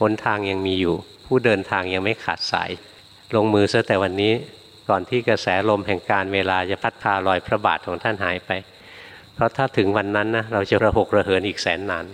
หนทางยังมีอยู่ ผู้เดินทางยังไม่ขาดสาย ลงมือซะแต่วันนี้ก่อนที่กระแสลมแห่งการเวลาจะพัดพาลอยพระบาทของท่านหายไป เพราะถ้าถึงวันนั้นนะเราจะระหกระเหินอีกแสนนาน